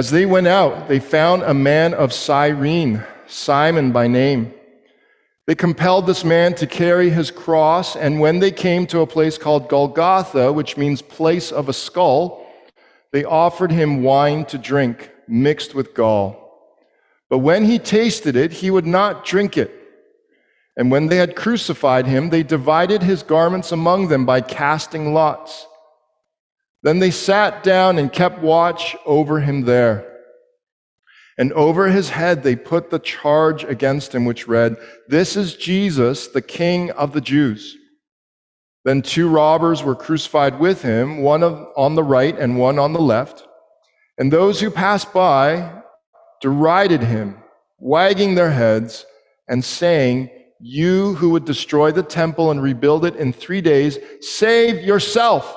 As they went out, they found a man of Cyrene, Simon by name. They compelled this man to carry his cross, and when they came to a place called Golgotha, which means place of a skull, they offered him wine to drink, mixed with gall. But when he tasted it, he would not drink it. And when they had crucified him, they divided his garments among them by casting lots. Then they sat down and kept watch over him there. And over his head they put the charge against him, which read, This is Jesus, the King of the Jews. Then two robbers were crucified with him, one on the right and one on the left. And those who passed by derided him, wagging their heads and saying, You who would destroy the temple and rebuild it in three days, save yourself.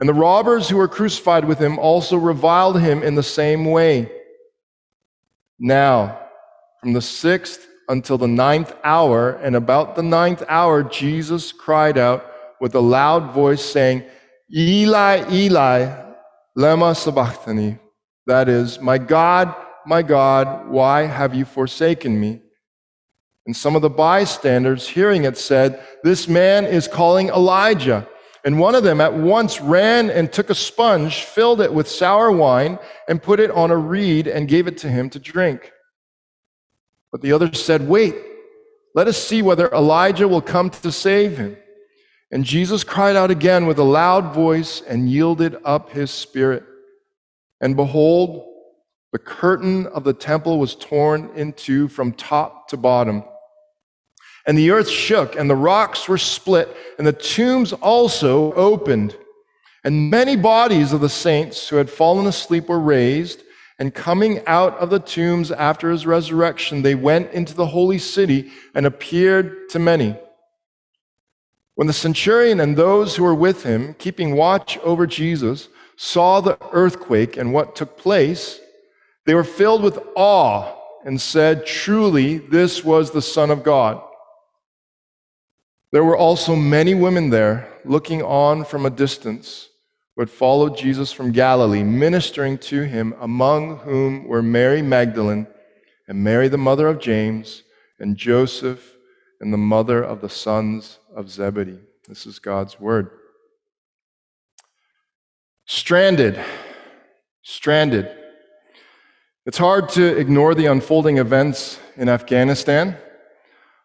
And the robbers who were crucified with him also reviled him in the same way. Now, from the sixth until the ninth hour, and about the ninth hour, Jesus cried out with a loud voice, saying, Eli, Eli, lema sabachthani. That is, My God, my God, why have you forsaken me? And some of the bystanders, hearing it, said, This man is calling Elijah. And one of them at once ran and took a sponge, filled it with sour wine, and put it on a reed and gave it to him to drink. But the other said, Wait, let us see whether Elijah will come to save him. And Jesus cried out again with a loud voice and yielded up his spirit. And behold, the curtain of the temple was torn in two from top to bottom and the earth shook, and the rocks were split, and the tombs also opened. And many bodies of the saints who had fallen asleep were raised, and coming out of the tombs after his resurrection, they went into the holy city and appeared to many. When the centurion and those who were with him, keeping watch over Jesus, saw the earthquake and what took place, they were filled with awe and said, Truly, this was the Son of God. There were also many women there looking on from a distance who had followed Jesus from Galilee, ministering to him, among whom were Mary Magdalene and Mary, the mother of James, and Joseph, and the mother of the sons of Zebedee. This is God's word. Stranded. Stranded. It's hard to ignore the unfolding events in Afghanistan.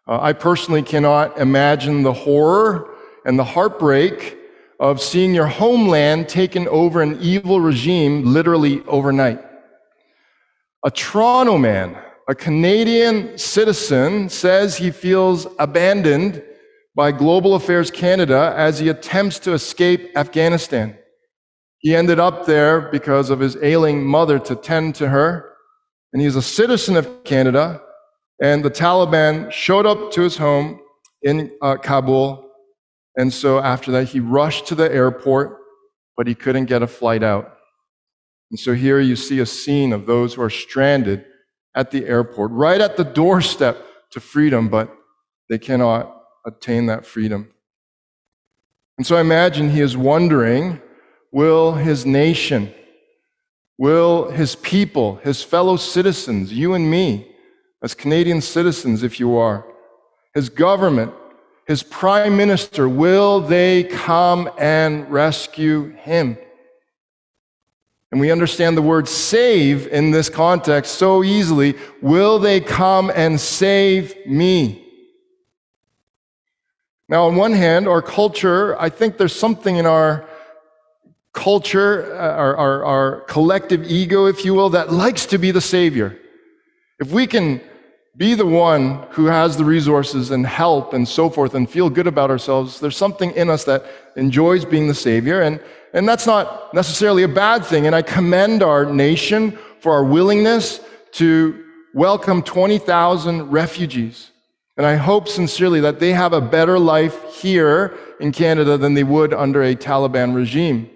Uh, I personally cannot imagine the horror and the heartbreak of seeing your homeland taken over an evil regime literally overnight. A Toronto man, a Canadian citizen, says he feels abandoned by Global Affairs Canada as he attempts to escape Afghanistan. He ended up there because of his ailing mother to tend to her, and he's a citizen of Canada and the Taliban showed up to his home in uh, Kabul. And so after that, he rushed to the airport, but he couldn't get a flight out. And so here you see a scene of those who are stranded at the airport, right at the doorstep to freedom, but they cannot attain that freedom. And so I imagine he is wondering will his nation, will his people, his fellow citizens, you and me, as Canadian citizens, if you are, his government, his prime minister, will they come and rescue him? And we understand the word save in this context so easily. Will they come and save me? Now, on one hand, our culture, I think there's something in our culture, uh, our, our, our collective ego, if you will, that likes to be the savior. If we can be the one who has the resources and help and so forth and feel good about ourselves. There's something in us that enjoys being the Savior, and, and that's not necessarily a bad thing. And I commend our nation for our willingness to welcome 20,000 refugees. And I hope sincerely that they have a better life here in Canada than they would under a Taliban regime.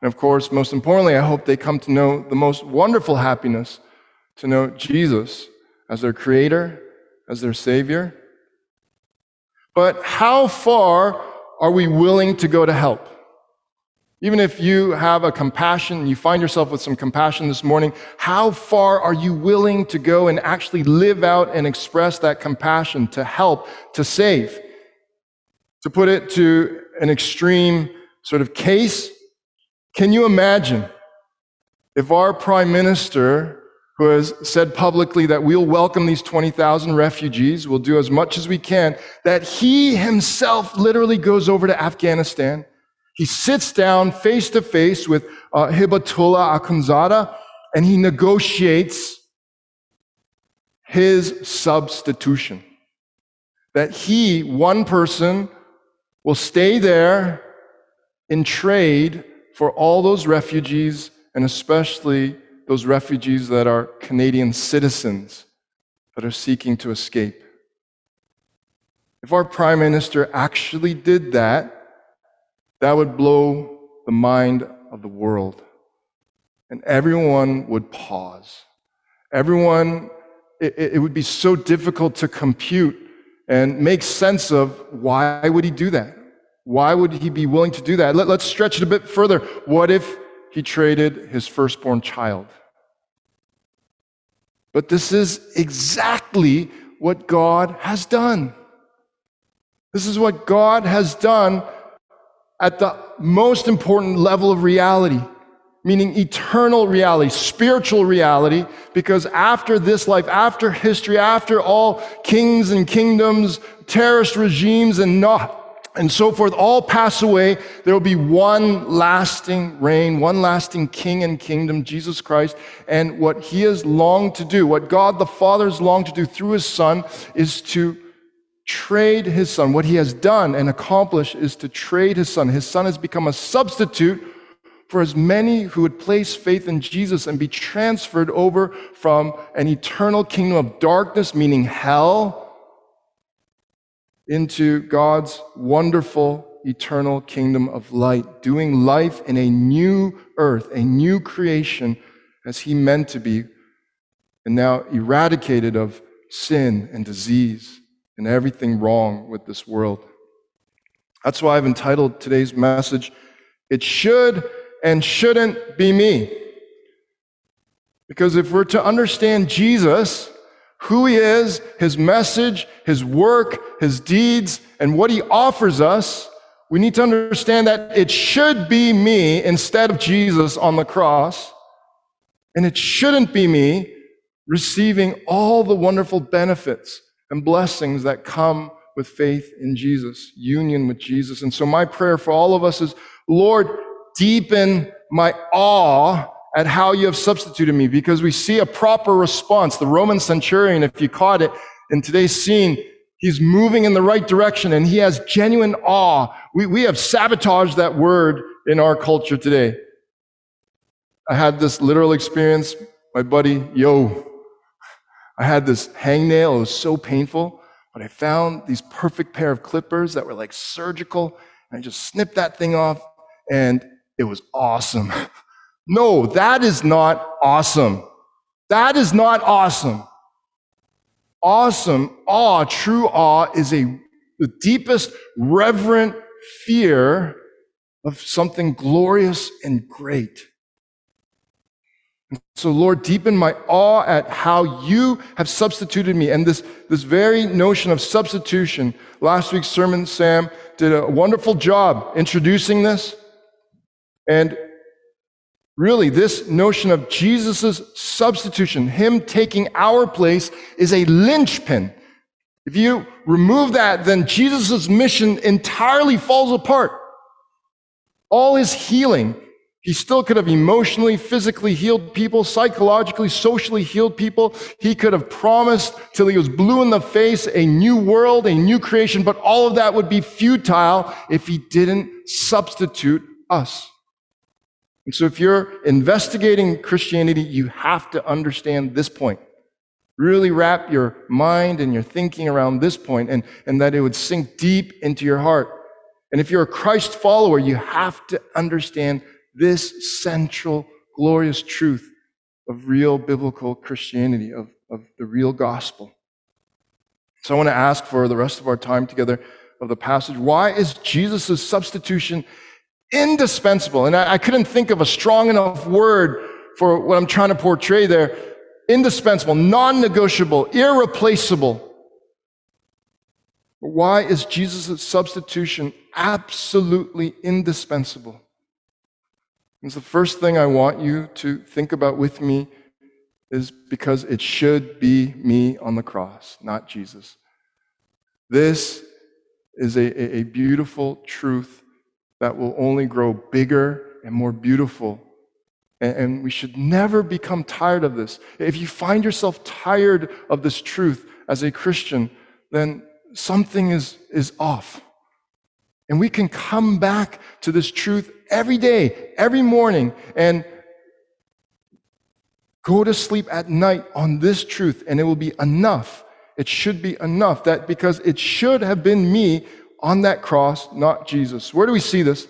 And of course, most importantly, I hope they come to know the most wonderful happiness to know Jesus as their creator, as their savior. But how far are we willing to go to help? Even if you have a compassion, you find yourself with some compassion this morning, how far are you willing to go and actually live out and express that compassion to help, to save? To put it to an extreme sort of case, can you imagine if our prime minister, who has said publicly that we'll welcome these 20,000 refugees, we'll do as much as we can, that he himself literally goes over to Afghanistan? He sits down face to face with uh, Hibatullah Akhundzada and he negotiates his substitution. That he, one person, will stay there in trade for all those refugees and especially those refugees that are Canadian citizens that are seeking to escape. If our prime minister actually did that, that would blow the mind of the world. And everyone would pause. Everyone, it, it, would be so difficult to compute and make sense of why would he do that? Why would he be willing to do that? Let, let's stretch it a bit further. What if he traded his firstborn child? But this is exactly what God has done. This is what God has done at the most important level of reality, meaning eternal reality, spiritual reality, because after this life, after history, after all kings and kingdoms, terrorist regimes, and not, and so forth all pass away, there will be one lasting reign, one lasting king and kingdom, Jesus Christ. And what he has longed to do, what God the Father has longed to do through his Son, is to trade his son. What he has done and accomplished is to trade his son. His son has become a substitute for as many who would place faith in Jesus and be transferred over from an eternal kingdom of darkness, meaning hell, into God's wonderful eternal kingdom of light, doing life in a new earth, a new creation as he meant to be, and now eradicated of sin and disease and everything wrong with this world. That's why I've entitled today's message, It Should and Shouldn't Be Me. Because if we're to understand Jesus, who he is, his message, his work, his deeds, and what he offers us, we need to understand that it should be me instead of Jesus on the cross. And it shouldn't be me receiving all the wonderful benefits and blessings that come with faith in Jesus, union with Jesus. And so my prayer for all of us is, Lord, deepen my awe at how you have substituted me because we see a proper response. The Roman centurion, if you caught it in today's scene, he's moving in the right direction and he has genuine awe. We, we have sabotaged that word in our culture today. I had this literal experience. My buddy, yo, I had this hangnail. It was so painful, but I found these perfect pair of clippers that were like surgical. And I just snipped that thing off and it was awesome. no, that is not awesome. That is not awesome. Awesome, awe, true awe is a, the deepest reverent fear of something glorious and great. So, Lord, deepen my awe at how you have substituted me. And this, this very notion of substitution, last week's sermon, Sam did a wonderful job introducing this. And really, this notion of Jesus' substitution, him taking our place, is a linchpin. If you remove that, then Jesus' mission entirely falls apart. All his healing, he still could have emotionally, physically healed people, psychologically, socially healed people. He could have promised till he was blue in the face a new world, a new creation, but all of that would be futile if he didn't substitute us. And so if you're investigating Christianity, you have to understand this point. Really wrap your mind and your thinking around this point and, and that it would sink deep into your heart. And if you're a Christ follower, you have to understand this central, glorious truth of real biblical Christianity, of, of the real gospel. So I want to ask for the rest of our time together of the passage why is Jesus' substitution indispensable? And I, I couldn't think of a strong enough word for what I'm trying to portray there indispensable, non negotiable, irreplaceable. Why is Jesus' substitution absolutely indispensable? It's the first thing I want you to think about with me is because it should be me on the cross, not Jesus. This is a, a, beautiful truth that will only grow bigger and more beautiful and, we should never become tired of this. If you find yourself tired of this truth as a Christian, then something is, is off. And we can come back to this truth every day, every morning, and go to sleep at night on this truth, and it will be enough. It should be enough that because it should have been me on that cross, not Jesus. Where do we see this?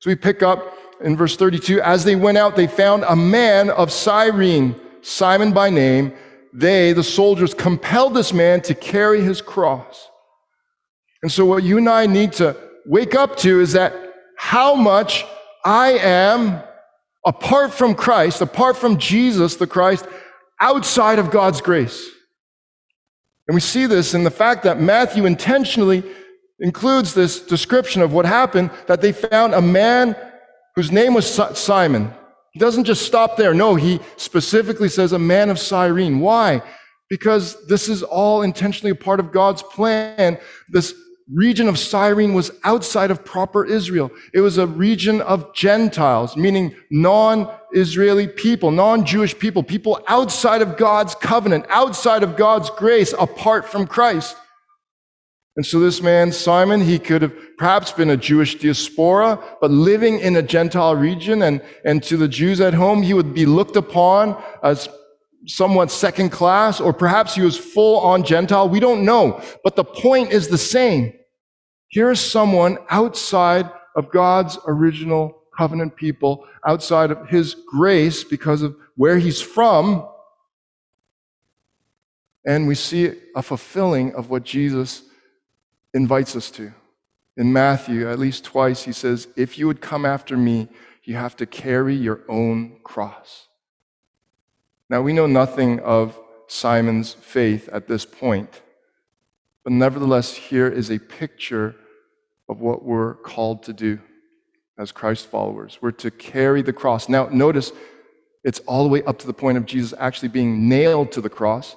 So we pick up in verse 32, as they went out, they found a man of Cyrene, Simon by name. They, the soldiers, compelled this man to carry his cross. And so what you and I need to wake up to is that how much I am apart from Christ, apart from Jesus the Christ, outside of God's grace. And we see this in the fact that Matthew intentionally includes this description of what happened that they found a man whose name was Simon. He doesn't just stop there. No, he specifically says a man of Cyrene. Why? Because this is all intentionally a part of God's plan. This region of Cyrene was outside of proper Israel. It was a region of Gentiles, meaning non-Israeli people, non-Jewish people, people outside of God's covenant, outside of God's grace, apart from Christ. And so this man, Simon, he could have perhaps been a Jewish diaspora, but living in a Gentile region. And, and to the Jews at home, he would be looked upon as somewhat second class, or perhaps he was full on Gentile. We don't know. But the point is the same. Here is someone outside of God's original covenant people, outside of his grace because of where he's from. And we see a fulfilling of what Jesus invites us to. In Matthew, at least twice, he says, If you would come after me, you have to carry your own cross. Now, we know nothing of Simon's faith at this point, but nevertheless, here is a picture of what we're called to do as Christ followers. We're to carry the cross. Now, notice it's all the way up to the point of Jesus actually being nailed to the cross.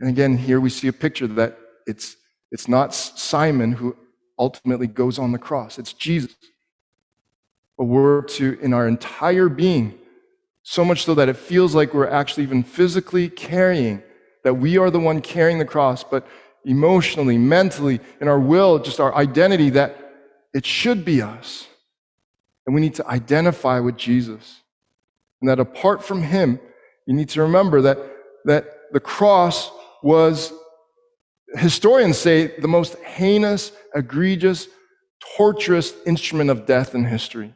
And again, here we see a picture that it's it's not Simon who ultimately goes on the cross, it's Jesus. But we're to, in our entire being, so much so that it feels like we're actually even physically carrying, that we are the one carrying the cross, but emotionally, mentally, in our will, just our identity, that it should be us. And we need to identify with Jesus. And that apart from Him, you need to remember that, that the cross was historians say the most heinous, egregious, torturous instrument of death in history.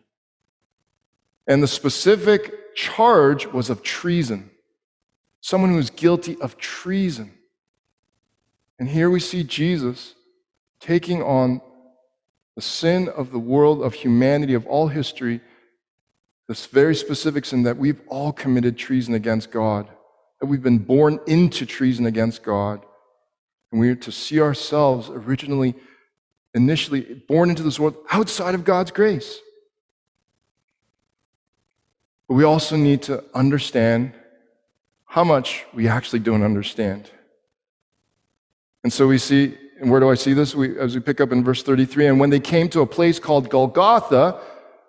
And the specific charge was of treason. Someone who is guilty of treason. And here we see Jesus taking on the sin of the world, of humanity, of all history, this very specific sin that we've all committed treason against God, that we've been born into treason against God. And we are to see ourselves originally, initially born into this world outside of God's grace. But we also need to understand how much we actually don't understand. And so we see, and where do I see this? We, as we pick up in verse 33, and when they came to a place called Golgotha,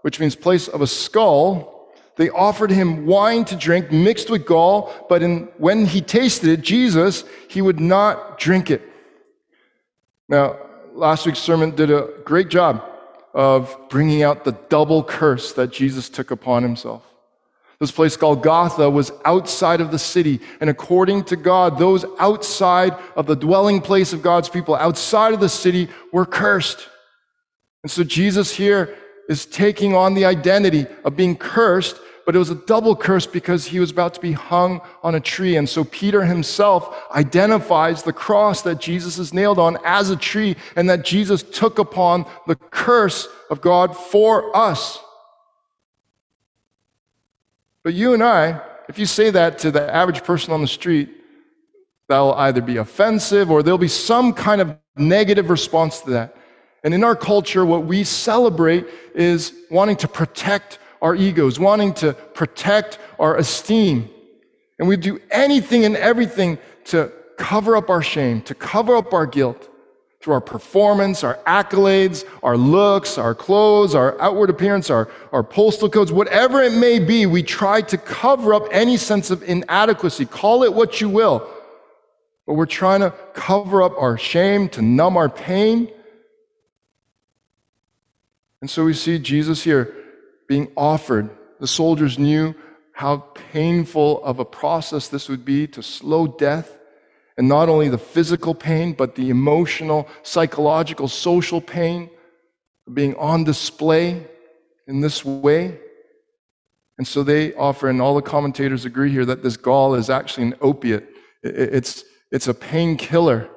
which means place of a skull, they offered him wine to drink mixed with gall, but in, when he tasted it, Jesus, he would not drink it. Now, last week's sermon did a great job of bringing out the double curse that Jesus took upon himself. This place called Golgotha was outside of the city. And according to God, those outside of the dwelling place of God's people, outside of the city, were cursed. And so Jesus here is taking on the identity of being cursed, but it was a double curse because he was about to be hung on a tree. And so Peter himself identifies the cross that Jesus is nailed on as a tree and that Jesus took upon the curse of God for us. But you and I, if you say that to the average person on the street, that'll either be offensive or there'll be some kind of negative response to that. And in our culture, what we celebrate is wanting to protect our egos, wanting to protect our esteem. And we do anything and everything to cover up our shame, to cover up our guilt through our performance, our accolades, our looks, our clothes, our outward appearance, our, our postal codes, whatever it may be, we try to cover up any sense of inadequacy. Call it what you will. But we're trying to cover up our shame, to numb our pain. And so we see Jesus here being offered. The soldiers knew how painful of a process this would be to slow death and not only the physical pain, but the emotional, psychological, social pain being on display in this way. And so they offer, and all the commentators agree here, that this gall is actually an opiate. It's, it's a painkiller.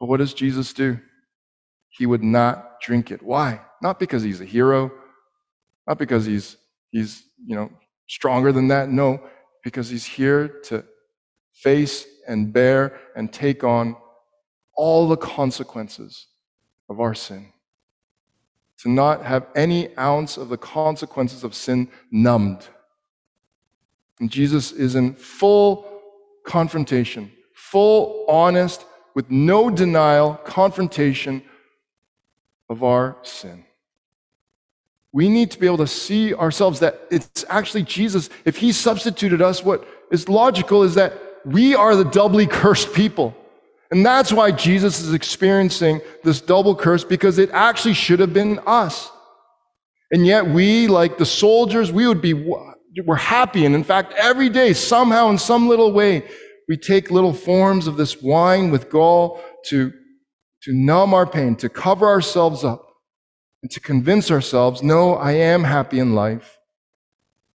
But what does Jesus do? He would not drink it. Why? Not because he's a hero, not because he's, he's you know, stronger than that. No, because he's here to face and bear and take on all the consequences of our sin. To not have any ounce of the consequences of sin numbed. And Jesus is in full confrontation, full, honest, with no denial, confrontation of our sin. We need to be able to see ourselves that it's actually Jesus. If He substituted us, what is logical is that we are the doubly cursed people. And that's why Jesus is experiencing this double curse because it actually should have been us. And yet we, like the soldiers, we would be, we're happy. And in fact, every day, somehow in some little way, we take little forms of this wine with gall to, to numb our pain, to cover ourselves up, and to convince ourselves, no, I am happy in life.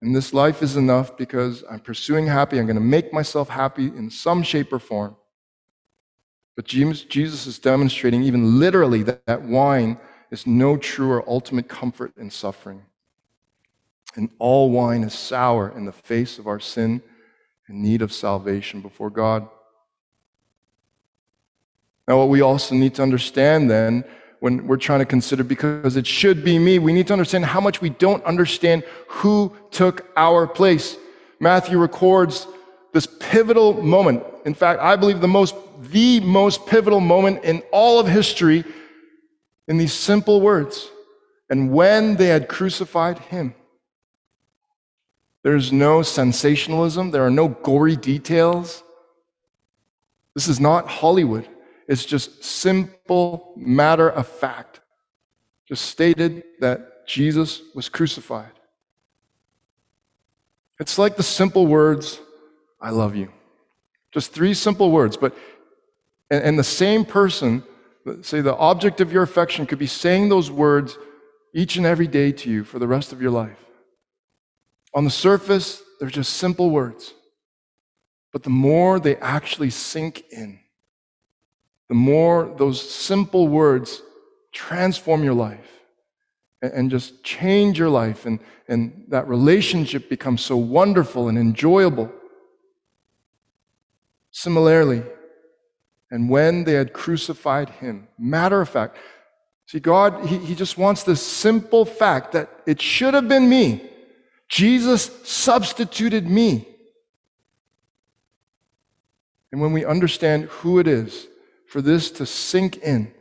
And this life is enough because I'm pursuing happy. I'm going to make myself happy in some shape or form. But Jesus is demonstrating, even literally, that, that wine is no true or ultimate comfort in suffering. And all wine is sour in the face of our sin and need of salvation before God. Now, what we also need to understand then when we're trying to consider because it should be me. We need to understand how much we don't understand who took our place. Matthew records this pivotal moment. In fact, I believe the most, the most pivotal moment in all of history in these simple words. And when they had crucified him, there's no sensationalism, there are no gory details. This is not Hollywood. It's just simple, matter of fact. Just stated that Jesus was crucified. It's like the simple words, I love you. Just three simple words, but and, and the same person, say the object of your affection, could be saying those words each and every day to you for the rest of your life. On the surface, they're just simple words. But the more they actually sink in, the more those simple words transform your life and, just change your life, and, and that relationship becomes so wonderful and enjoyable. Similarly, and when they had crucified him, matter of fact, see, God, he, he just wants this simple fact that it should have been me. Jesus substituted me. And when we understand who it is for this to sink in.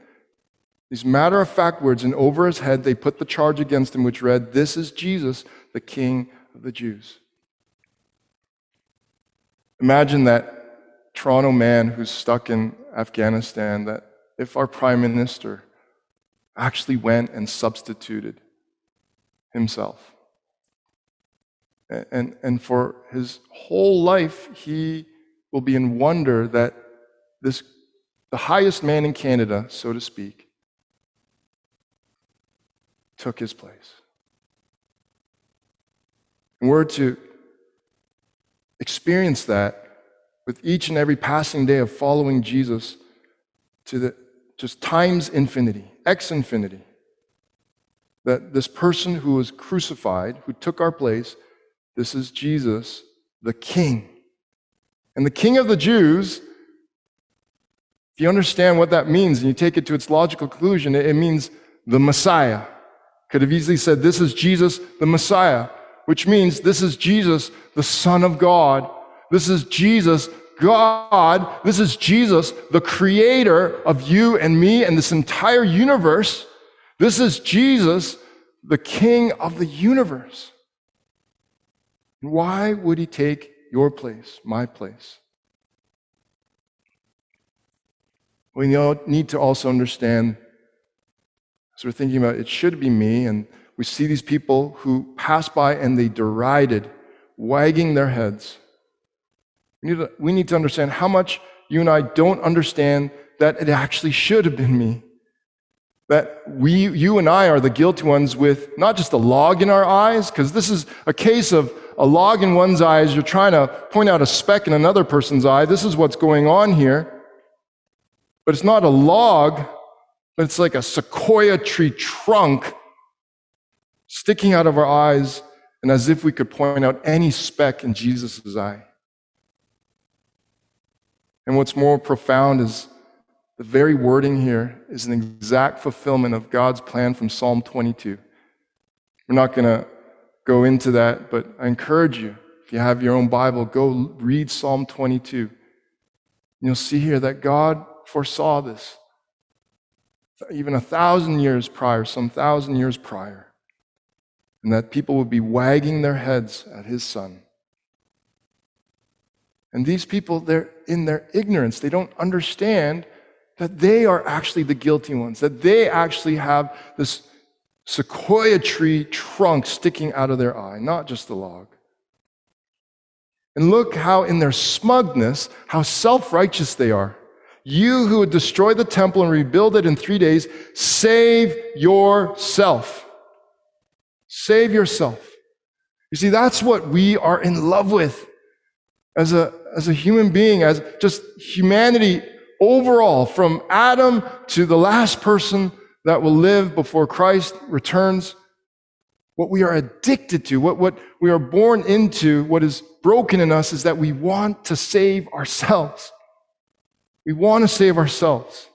These matter of fact words, and over his head they put the charge against him, which read, This is Jesus, the King of the Jews. Imagine that Toronto man who's stuck in Afghanistan, that if our prime minister actually went and substituted himself. And, and for his whole life, he will be in wonder that this, the highest man in Canada, so to speak, took his place. And we're to experience that with each and every passing day of following Jesus to the just times infinity, x infinity. That this person who was crucified, who took our place, this is Jesus, the King. And the King of the Jews, if you understand what that means and you take it to its logical conclusion, it means the Messiah. Could have easily said, This is Jesus, the Messiah, which means this is Jesus, the Son of God. This is Jesus, God. This is Jesus, the creator of you and me and this entire universe. This is Jesus, the King of the universe. Why would he take your place, my place? We need to also understand, as we're thinking about it should be me, and we see these people who pass by and they derided, wagging their heads. We need, to, we need to understand how much you and I don't understand that it actually should have been me. That we, you and I are the guilty ones with not just a log in our eyes, because this is a case of a log in one's eyes, you're trying to point out a speck in another person's eye. This is what's going on here. But it's not a log, but it's like a sequoia tree trunk sticking out of our eyes, and as if we could point out any speck in Jesus' eye. And what's more profound is the very wording here is an exact fulfillment of God's plan from Psalm 22. We're not going to go into that, but I encourage you, if you have your own Bible, go read Psalm 22. You'll see here that God foresaw this even a thousand years prior, some thousand years prior, and that people would be wagging their heads at his son. And these people, they're in their ignorance. They don't understand that they are actually the guilty ones, that they actually have this sequoia tree trunk sticking out of their eye, not just the log. And look how, in their smugness, how self righteous they are. You who would destroy the temple and rebuild it in three days, save yourself. Save yourself. You see, that's what we are in love with as a, as a human being, as just humanity overall, from Adam to the last person that will live before Christ returns. What we are addicted to, what, what we are born into, what is broken in us is that we want to save ourselves. We want to save ourselves.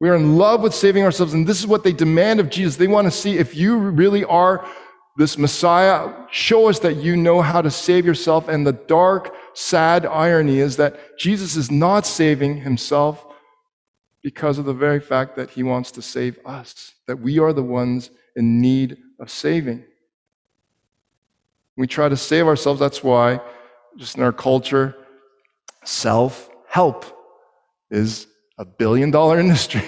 We are in love with saving ourselves, and this is what they demand of Jesus. They want to see if you really are this Messiah, show us that you know how to save yourself. And the dark, sad irony is that Jesus is not saving himself because of the very fact that he wants to save us, that we are the ones in need of saving. We try to save ourselves. That's why, just in our culture, self help is a billion dollar industry.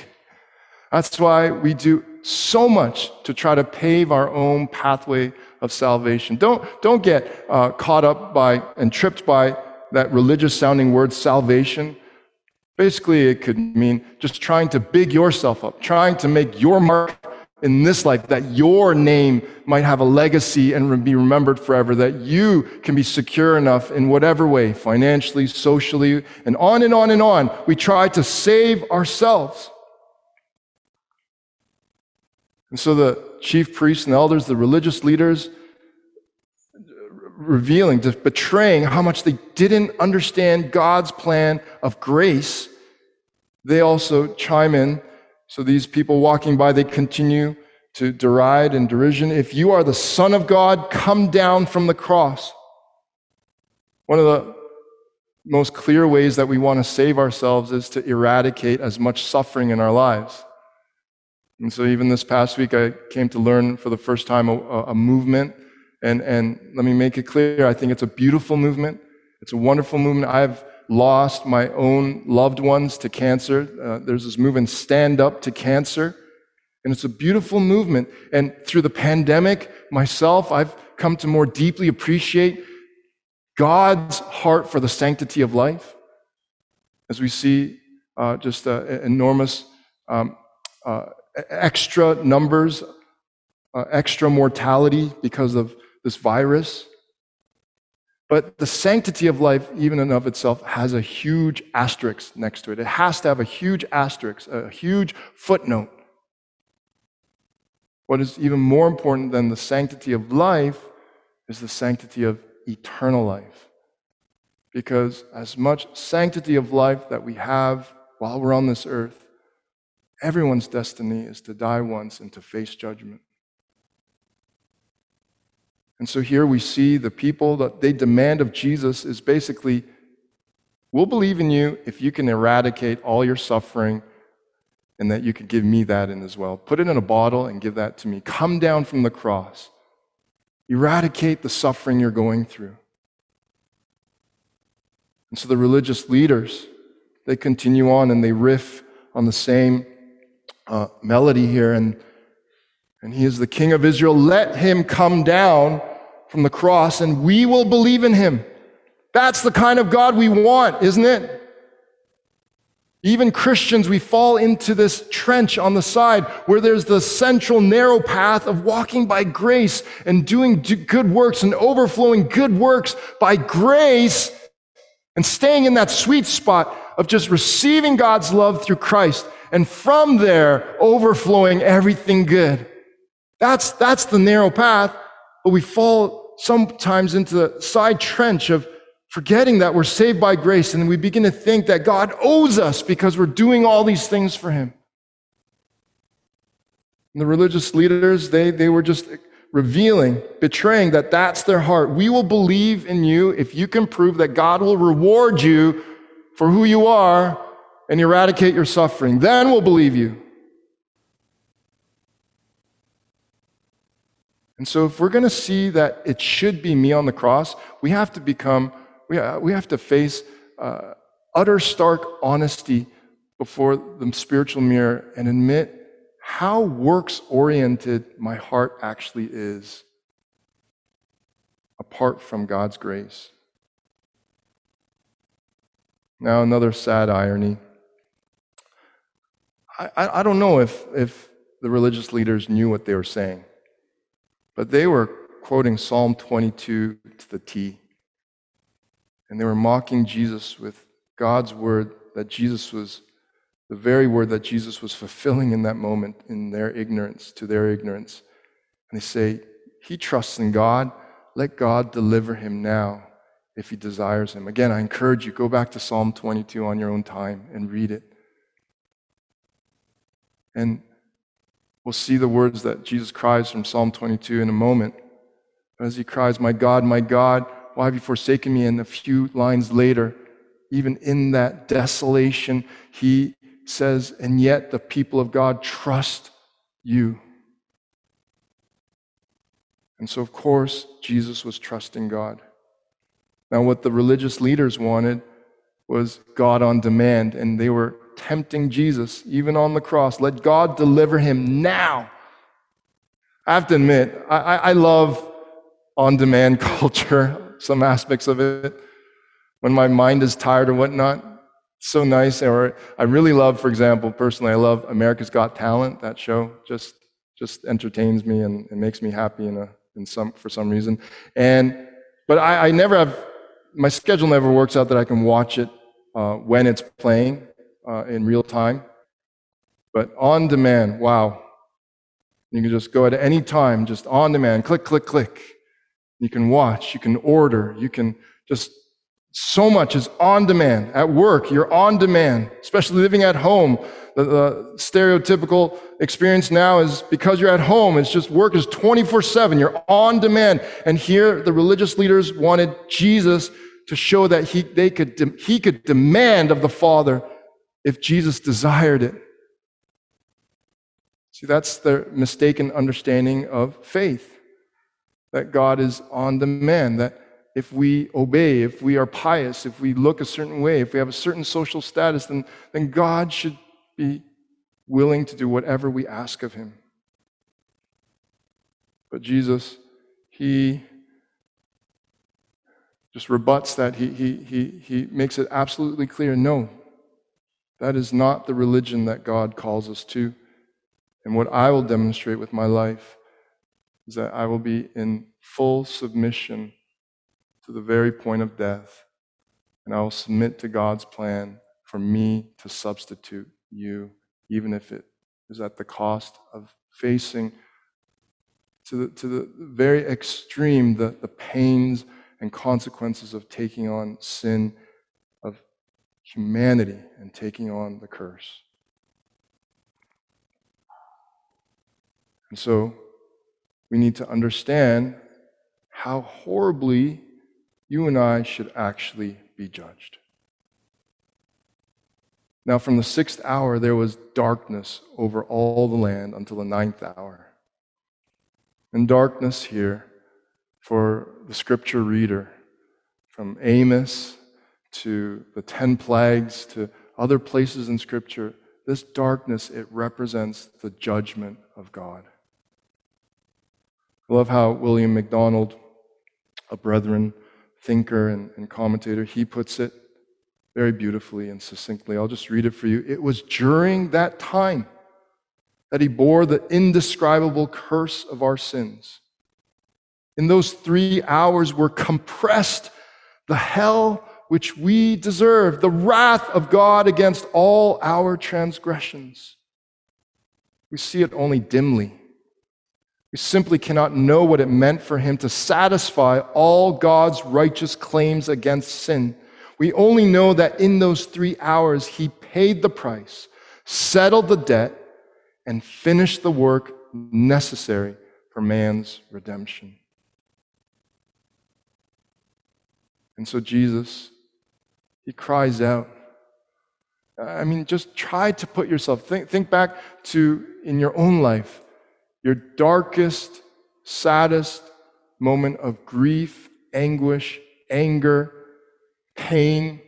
That's why we do so much to try to pave our own pathway of salvation. Don't, don't get uh, caught up by and tripped by that religious sounding word salvation. Basically, it could mean just trying to big yourself up, trying to make your mark in this life, that your name might have a legacy and be remembered forever, that you can be secure enough in whatever way, financially, socially, and on and on and on. We try to save ourselves. And so the chief priests and elders, the religious leaders, revealing, betraying how much they didn't understand God's plan of grace, they also chime in. So these people walking by, they continue to deride and derision. If you are the Son of God, come down from the cross. One of the most clear ways that we want to save ourselves is to eradicate as much suffering in our lives. And so, even this past week, I came to learn for the first time a, a movement and, and let me make it clear I think it's a beautiful movement. It's a wonderful movement. I've lost my own loved ones to cancer. Uh, there's this movement, Stand Up to Cancer. And it's a beautiful movement. And through the pandemic, myself, I've come to more deeply appreciate God's heart for the sanctity of life. As we see uh, just uh, enormous um, uh, extra numbers, uh, extra mortality because of this virus. But the sanctity of life, even in of itself, has a huge asterisk next to it. It has to have a huge asterisk, a huge footnote. What is even more important than the sanctity of life is the sanctity of eternal life. Because as much sanctity of life that we have while we're on this earth, everyone's destiny is to die once and to face judgment. And so here we see the people that they demand of Jesus is basically, we'll believe in you if you can eradicate all your suffering and that you could give me that in as well. Put it in a bottle and give that to me. Come down from the cross. Eradicate the suffering you're going through. And so the religious leaders, they continue on and they riff on the same uh, melody here. And, and he is the king of Israel. Let him come down from the cross and we will believe in him. That's the kind of God we want, isn't it? Even Christians, we fall into this trench on the side where there's the central narrow path of walking by grace and doing good works and overflowing good works by grace and staying in that sweet spot of just receiving God's love through Christ and from there overflowing everything good. That's, that's the narrow path, but we fall sometimes into the side trench of forgetting that we're saved by grace, and we begin to think that God owes us because we're doing all these things for Him. And the religious leaders, they, they were just revealing, betraying that that's their heart. We will believe in you if you can prove that God will reward you for who you are and eradicate your suffering. Then we'll believe you. And so, if we're going to see that it should be me on the cross, we have to become we, uh, we have to face uh, utter stark honesty before the spiritual mirror and admit how works oriented my heart actually is apart from God's grace. Now, another sad irony. I, I, I don't know if, if the religious leaders knew what they were saying, but they were quoting Psalm 22 to the T. And they were mocking Jesus with God's word that Jesus was the very word that Jesus was fulfilling in that moment in their ignorance, to their ignorance. And they say, He trusts in God. Let God deliver him now if he desires him. Again, I encourage you, go back to Psalm 22 on your own time and read it. And we'll see the words that Jesus cries from Psalm 22 in a moment. As he cries, My God, my God, why have you forsaken me? And a few lines later, even in that desolation, he says, And yet the people of God trust you. And so, of course, Jesus was trusting God. Now, what the religious leaders wanted was God on demand, and they were tempting Jesus, even on the cross. Let God deliver him now. I have to admit, I, I love on demand culture some aspects of it when my mind is tired or whatnot. So nice. Or I really love, for example, personally, I love America's Got Talent. That show just just entertains me and, and makes me happy in a in some for some reason. And but I, I never have my schedule never works out that I can watch it uh, when it's playing uh, in real time. But on demand, wow. You can just go at any time, just on demand, click, click, click. You can watch, you can order, you can just so much is on demand. At work, you're on demand, especially living at home. The, the, stereotypical experience now is because you're at home, it's just work is 24 7. You're on demand. And here, the religious leaders wanted Jesus to show that he, they could, de- he could demand of the Father if Jesus desired it. See, that's the mistaken understanding of faith that God is on demand, that if we obey, if we are pious, if we look a certain way, if we have a certain social status, then, then God should be willing to do whatever we ask of Him. But Jesus, he just rebuts that. He, he, he, he makes it absolutely clear no, that is not the religion that God calls us to. And what I will demonstrate with my life is that I will be in full submission to the very point of death, and I will submit to God's plan for me to substitute you, even if it is at the cost of facing to the, to the very extreme the, the pains and consequences of taking on sin humanity and taking on the curse. And so we need to understand how horribly you and I should actually be judged. Now, from the sixth hour, there was darkness over all the land until the ninth hour. And darkness here for the scripture reader, from Amos to the 10 plagues to other places in scripture, this darkness, it represents the judgment of God. I love how William MacDonald, a brethren thinker and, and commentator, he puts it very beautifully and succinctly. I'll just read it for you. It was during that time that he bore the indescribable curse of our sins. In those three hours were compressed the hell which we deserve, the wrath of God against all our transgressions. We see it only dimly. We simply cannot know what it meant for him to satisfy all God's righteous claims against sin. We only know that in those three hours, he paid the price, settled the debt, and finished the work necessary for man's redemption. And so Jesus, he cries out. I mean, just try to put yourself, think, think back to in your own life your darkest, saddest moment of grief, anguish, anger, pain.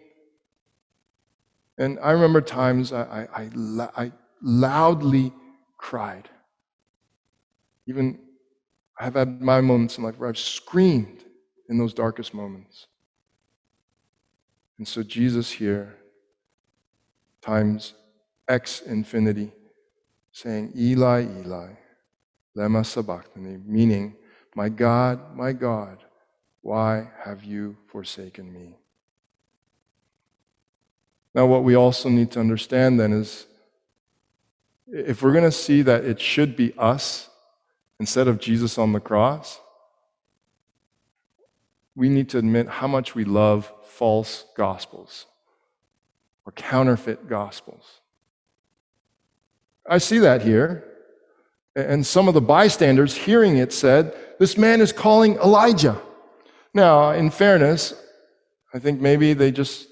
And I remember times I, I, I, I loudly cried. Even I have had my moments in life where I've screamed in those darkest moments. And so Jesus here, times X infinity, saying, Eli, Eli, Lema sabachthani, meaning, My God, my God, why have you forsaken me? Now, what we also need to understand then is if we're going to see that it should be us instead of Jesus on the cross, we need to admit how much we love false gospels or counterfeit gospels. I see that here. And some of the bystanders hearing it said, This man is calling Elijah. Now, in fairness, I think maybe they just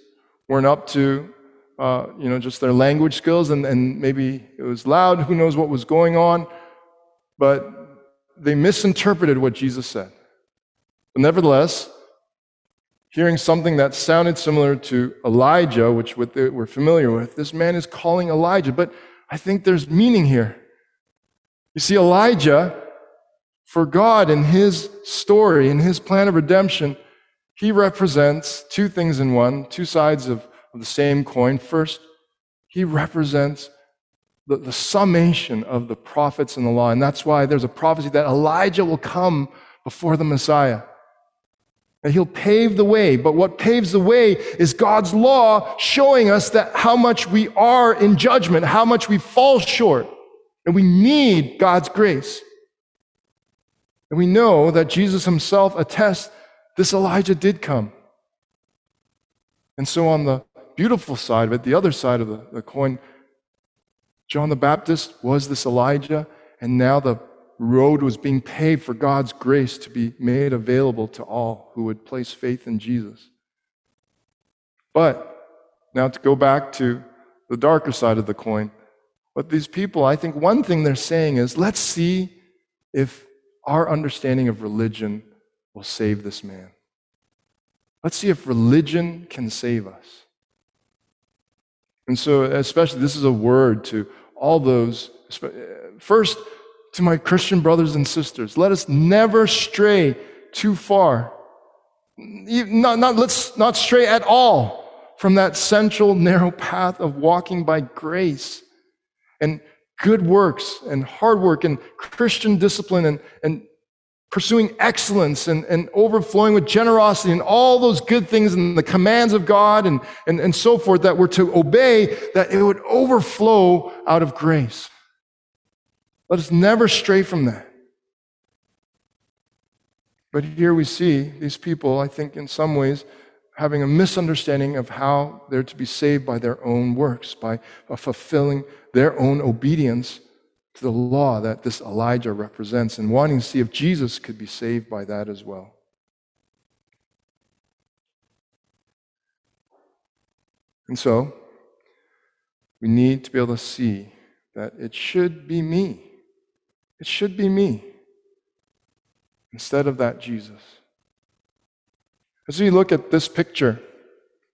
weren't up to, uh, you know, just their language skills, and, and maybe it was loud. Who knows what was going on? But they misinterpreted what Jesus said. But nevertheless, hearing something that sounded similar to Elijah, which we're familiar with, this man is calling Elijah. But I think there's meaning here. You see, Elijah, for God in his story, in his plan of redemption, he represents two things in one, two sides of, of the same coin. First, he represents the, the summation of the prophets and the law. And that's why there's a prophecy that Elijah will come before the Messiah. He'll pave the way. But what paves the way is God's law showing us that how much we are in judgment, how much we fall short. And we need God's grace. And we know that Jesus himself attests this Elijah did come. And so, on the beautiful side of it, the other side of the, the coin, John the Baptist was this Elijah, and now the road was being paved for God's grace to be made available to all who would place faith in Jesus. But now to go back to the darker side of the coin, but these people, I think one thing they're saying is let's see if our understanding of religion will save this man. Let's see if religion can save us. And so, especially, this is a word to all those. Uh, first, to my Christian brothers and sisters. Let us never stray too far. Not, not, let's not stray at all from that central narrow path of walking by grace and good works and hard work and Christian discipline and, and pursuing excellence and, and overflowing with generosity and all those good things and the commands of God and, and, and so forth that we're to obey, that it would overflow out of grace. Let us never stray from that. But here we see these people, I think, in some ways, having a misunderstanding of how they're to be saved by their own works, by, fulfilling their own obedience to the law that this Elijah represents, and wanting to see if Jesus could be saved by that as well. And so, we need to be able to see that it should be me. It should be me instead of that Jesus. As we look at this picture,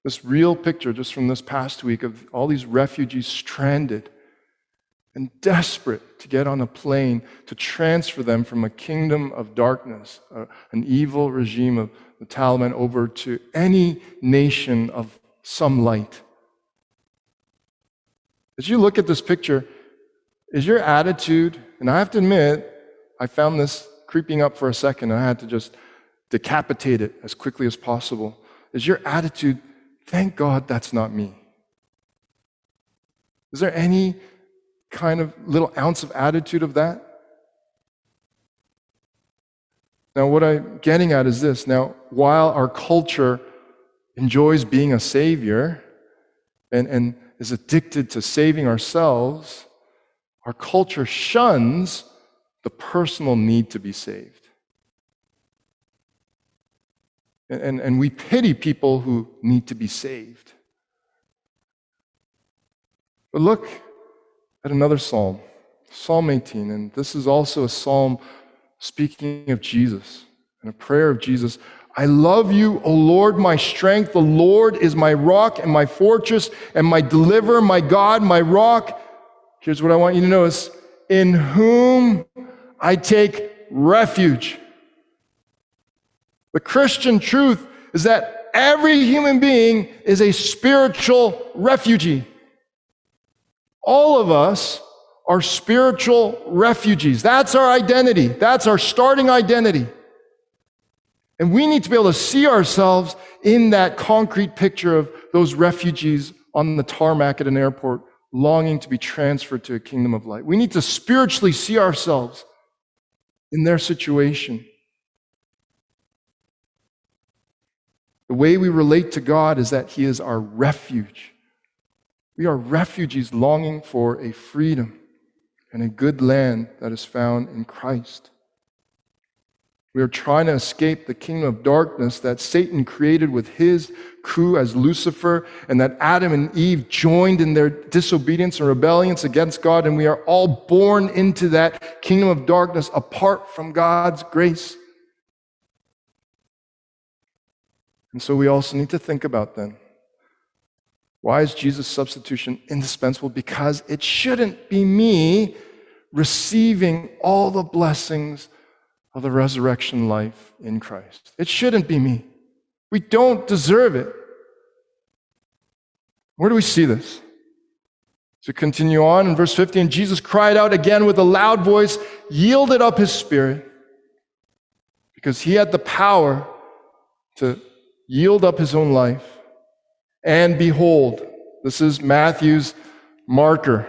this real picture just from this past week of all these refugees stranded and desperate to get on a plane to transfer them from a kingdom of darkness, an evil regime of the Taliban, over to any nation of some light. As you look at this picture, is your attitude, and I have to admit, I found this creeping up for a second, and I had to just decapitate it as quickly as possible. Is your attitude, thank God that's not me? Is there any kind of little ounce of attitude of that? Now, what I'm getting at is this. Now, while our culture enjoys being a savior and, and is addicted to saving ourselves, our culture shuns the personal need to be saved. And, and, and we pity people who need to be saved. But look at another psalm, Psalm 18, and this is also a psalm speaking of Jesus and a prayer of Jesus. I love you, O Lord, my strength. The Lord is my rock and my fortress and my deliverer, my God, my rock. Here's what I want you to notice in whom I take refuge. The Christian truth is that every human being is a spiritual refugee. All of us are spiritual refugees. That's our identity. That's our starting identity. And we need to be able to see ourselves in that concrete picture of those refugees on the tarmac at an airport longing to be transferred to a kingdom of light. We need to spiritually see ourselves in their situation. The way we relate to God is that He is our refuge. We are refugees longing for a freedom and a good land that is found in Christ. We are trying to escape the kingdom of darkness that Satan created with his crew as Lucifer, and that Adam and Eve joined in their disobedience and rebellions against God, and we are all born into that kingdom of darkness apart from God's grace. And so we also need to think about then why is Jesus' substitution indispensable? Because it shouldn't be me receiving all the blessings of the resurrection life in Christ. It shouldn't be me. We don't deserve it. Where do we see this? To continue on in verse 15, Jesus cried out again with a loud voice, yielded up his spirit, because he had the power to yield up his own life and behold, this is Matthew's marker,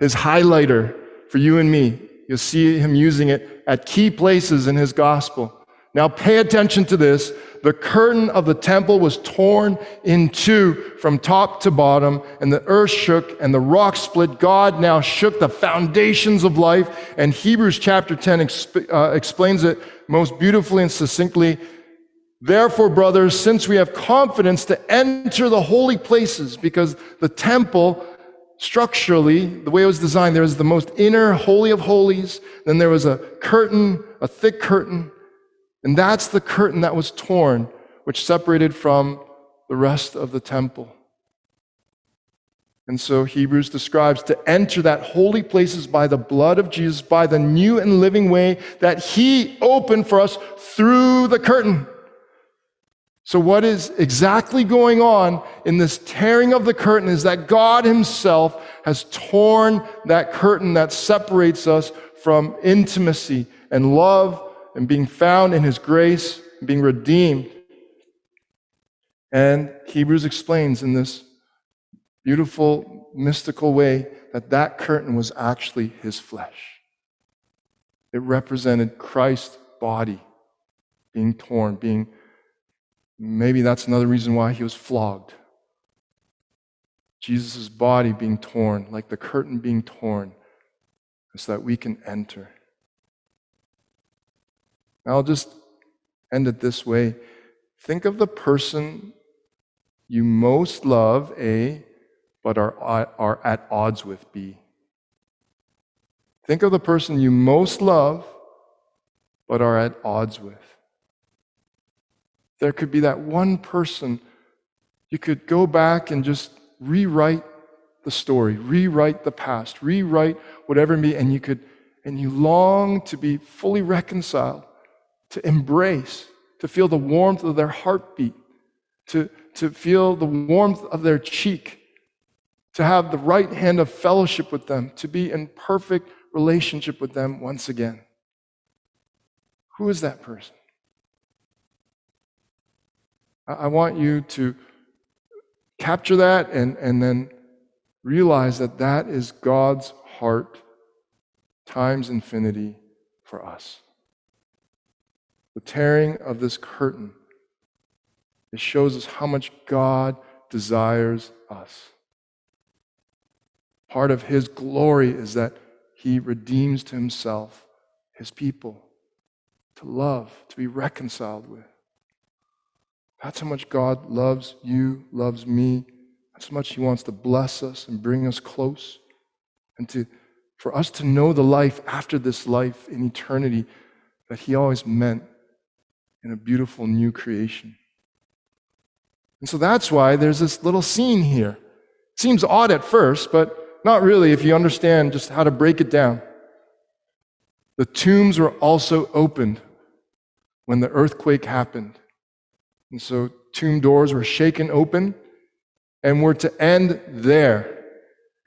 his highlighter for you and me. You'll see him using it at key places in his gospel. Now, pay attention to this. The curtain of the temple was torn in two from top to bottom, and the earth shook and the rock split. God now shook the foundations of life. And Hebrews chapter 10 exp- uh, explains it most beautifully and succinctly. Therefore, brothers, since we have confidence to enter the holy places, because the temple, structurally, the way it was designed, there was the most inner holy of holies, then there was a curtain, a thick curtain, and that's the curtain that was torn, which separated from the rest of the temple. And so Hebrews describes to enter that holy places by the blood of Jesus, by the new and living way that he opened for us through the curtain. So, what is exactly going on in this tearing of the curtain is that God Himself has torn that curtain that separates us from intimacy and love and being found in His grace, being redeemed. And Hebrews explains in this beautiful, mystical way that that curtain was actually His flesh. It represented Christ's body being torn, being Maybe that's another reason why he was flogged. Jesus' body being torn, like the curtain being torn, so that we can enter. I'll just end it this way. Think of the person you most love, A, but are, are at odds with, B. Think of the person you most love, but are at odds with. There could be that one person you could go back and just rewrite the story, rewrite the past, rewrite whatever be, and you could, and you long to be fully reconciled, to embrace, to feel the warmth of their heartbeat, to, to feel the warmth of their cheek, to have the right hand of fellowship with them, to be in perfect relationship with them once again. Who is that person? I want you to capture that and, and then realize that that is God's heart times infinity for us. The tearing of this curtain, it shows us how much God desires us. Part of his glory is that he redeems to himself his people to love, to be reconciled with. That's how much God loves you, loves me. That's how much He wants to bless us and bring us close. And to, for us to know the life after this life in eternity that He always meant in a beautiful new creation. And so that's why there's this little scene here. It seems odd at first, but not really if you understand just how to break it down. The tombs were also opened when the earthquake happened. And so tomb doors were shaken open and were to end there.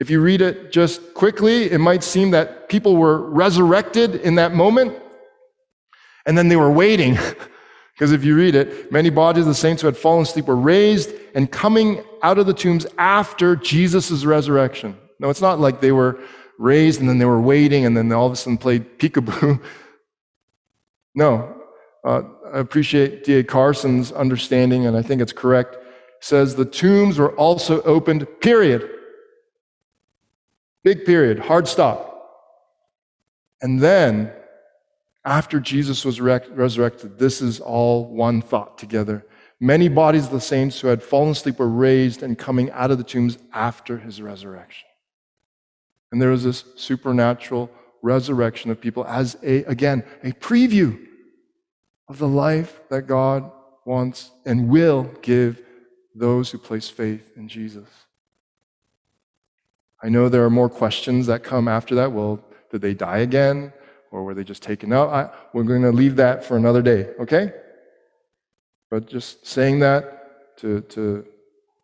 If you read it just quickly, it might seem that people were resurrected in that moment and then they were waiting. because if you read it, many bodies of the saints who had fallen asleep were raised and coming out of the tombs after Jesus' resurrection. No, it's not like they were raised and then they were waiting and then all of a sudden played peekaboo. No, uh, I appreciate D.A. Carson's understanding, and I think it's correct. Says the tombs were also opened, period. Big period, hard stop. And then, after Jesus was resurrected, this is all one thought together. Many bodies of the saints who had fallen asleep were raised and coming out of the tombs after his resurrection. And there was this supernatural resurrection of people as a, again, a preview of the life that God wants and will give those who place faith in Jesus. I know there are more questions that come after that. Well, did they die again? Or were they just taken out? I, we're going to leave that for another day, okay? But just saying that to, to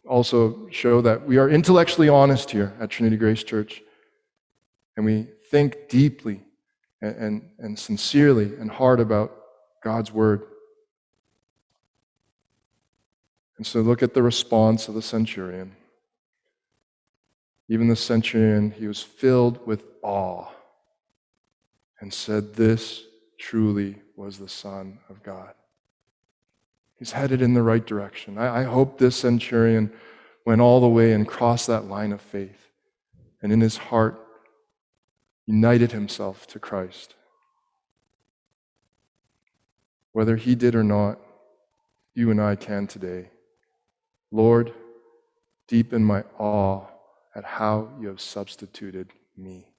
also show that we are intellectually honest here at Trinity Grace Church. And we think deeply and, and, and sincerely and hard about God's word. And so look at the response of the centurion. Even the centurion, he was filled with awe and said, This truly was the Son of God. He's headed in the right direction. I, I, hope this centurion went all the way and crossed that line of faith and in his heart united himself to Christ. Whether he did or not, you and I can today. Lord, deepen my awe at how you have substituted me.